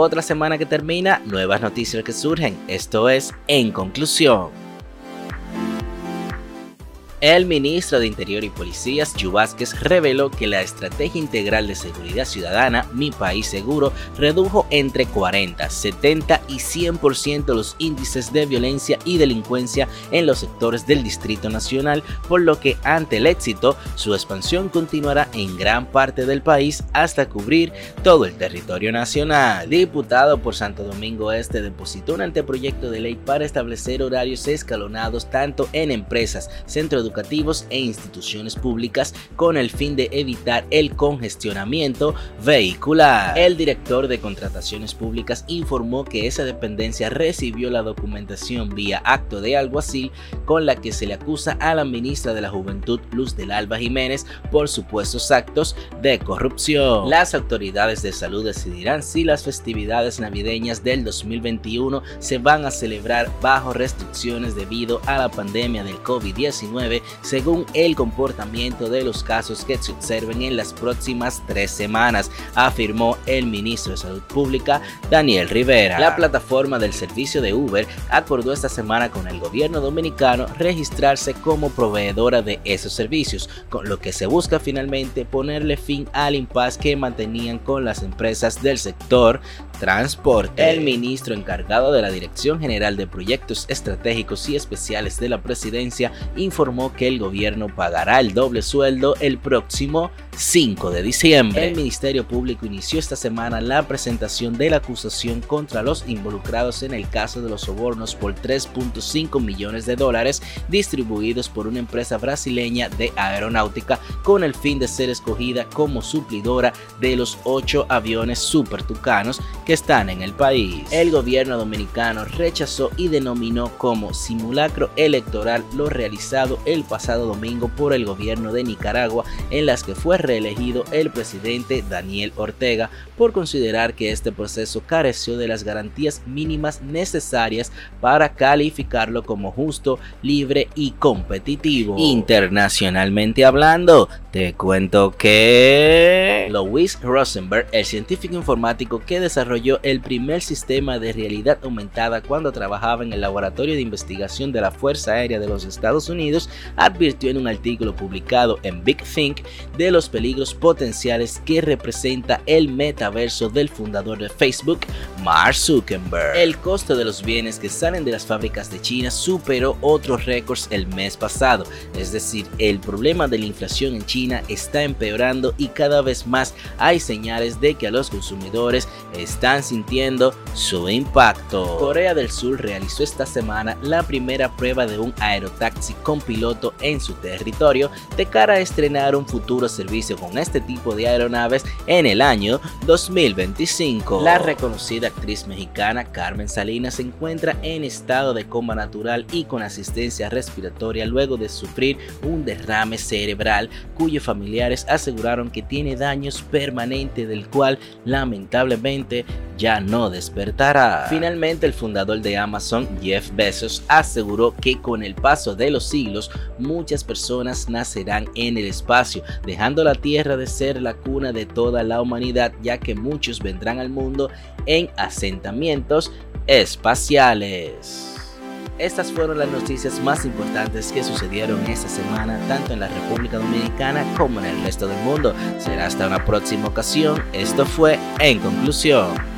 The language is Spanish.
Otra semana que termina, nuevas noticias que surgen. Esto es En Conclusión. El ministro de Interior y Policías, Yu reveló que la Estrategia Integral de Seguridad Ciudadana, Mi País Seguro, redujo entre 40, 70 y 100% los índices de violencia y delincuencia en los sectores del Distrito Nacional, por lo que ante el éxito, su expansión continuará en gran parte del país hasta cubrir todo el territorio nacional. Diputado por Santo Domingo Este depositó un anteproyecto de ley para establecer horarios escalonados tanto en empresas, centros educativos e instituciones públicas con el fin de evitar el congestionamiento vehicular. El director de contrataciones públicas informó que esa dependencia recibió la documentación vía acto de alguacil con la que se le acusa a la ministra de la Juventud Luz del Alba Jiménez por supuestos actos de corrupción. Las autoridades de salud decidirán si las festividades navideñas del 2021 se van a celebrar bajo restricciones debido a la pandemia del COVID-19 según el comportamiento de los casos que se observen en las próximas tres semanas, afirmó el ministro de Salud Pública Daniel Rivera. La plataforma del servicio de Uber acordó esta semana con el gobierno dominicano registrarse como proveedora de esos servicios, con lo que se busca finalmente ponerle fin al impasse que mantenían con las empresas del sector transporte. El ministro encargado de la Dirección General de Proyectos Estratégicos y Especiales de la Presidencia informó que el gobierno pagará el doble sueldo el próximo 5 de diciembre. El Ministerio Público inició esta semana la presentación de la acusación contra los involucrados en el caso de los sobornos por 3.5 millones de dólares distribuidos por una empresa brasileña de aeronáutica con el fin de ser escogida como suplidora de los ocho aviones super tucanos que están en el país. El gobierno dominicano rechazó y denominó como simulacro electoral lo realizado el pasado domingo por el gobierno de Nicaragua en las que fue reelegido el presidente Daniel Ortega por considerar que este proceso careció de las garantías mínimas necesarias para calificarlo como justo, libre y competitivo. Internacionalmente hablando, te cuento que Louis Rosenberg, el científico informático que desarrolló el primer sistema de realidad aumentada cuando trabajaba en el Laboratorio de Investigación de la Fuerza Aérea de los Estados Unidos, advirtió en un artículo publicado en Big Think de los peligros potenciales que representa el metaverso del fundador de Facebook, Mark Zuckerberg. El costo de los bienes que salen de las fábricas de China superó otros récords el mes pasado, es decir, el problema de la inflación en China está empeorando y cada vez más hay señales de que a los consumidores están sintiendo su impacto. Corea del Sur realizó esta semana la primera prueba de un aerotaxi con piloto en su territorio de cara a estrenar un futuro con este tipo de aeronaves en el año 2025. La reconocida actriz mexicana Carmen Salinas se encuentra en estado de coma natural y con asistencia respiratoria luego de sufrir un derrame cerebral cuyos familiares aseguraron que tiene daños permanentes del cual lamentablemente ya no despertará. Finalmente el fundador de Amazon, Jeff Bezos, aseguró que con el paso de los siglos muchas personas nacerán en el espacio, dejando la Tierra de ser la cuna de toda la humanidad, ya que muchos vendrán al mundo en asentamientos espaciales. Estas fueron las noticias más importantes que sucedieron esta semana, tanto en la República Dominicana como en el resto del mundo. Será hasta una próxima ocasión. Esto fue En Conclusión.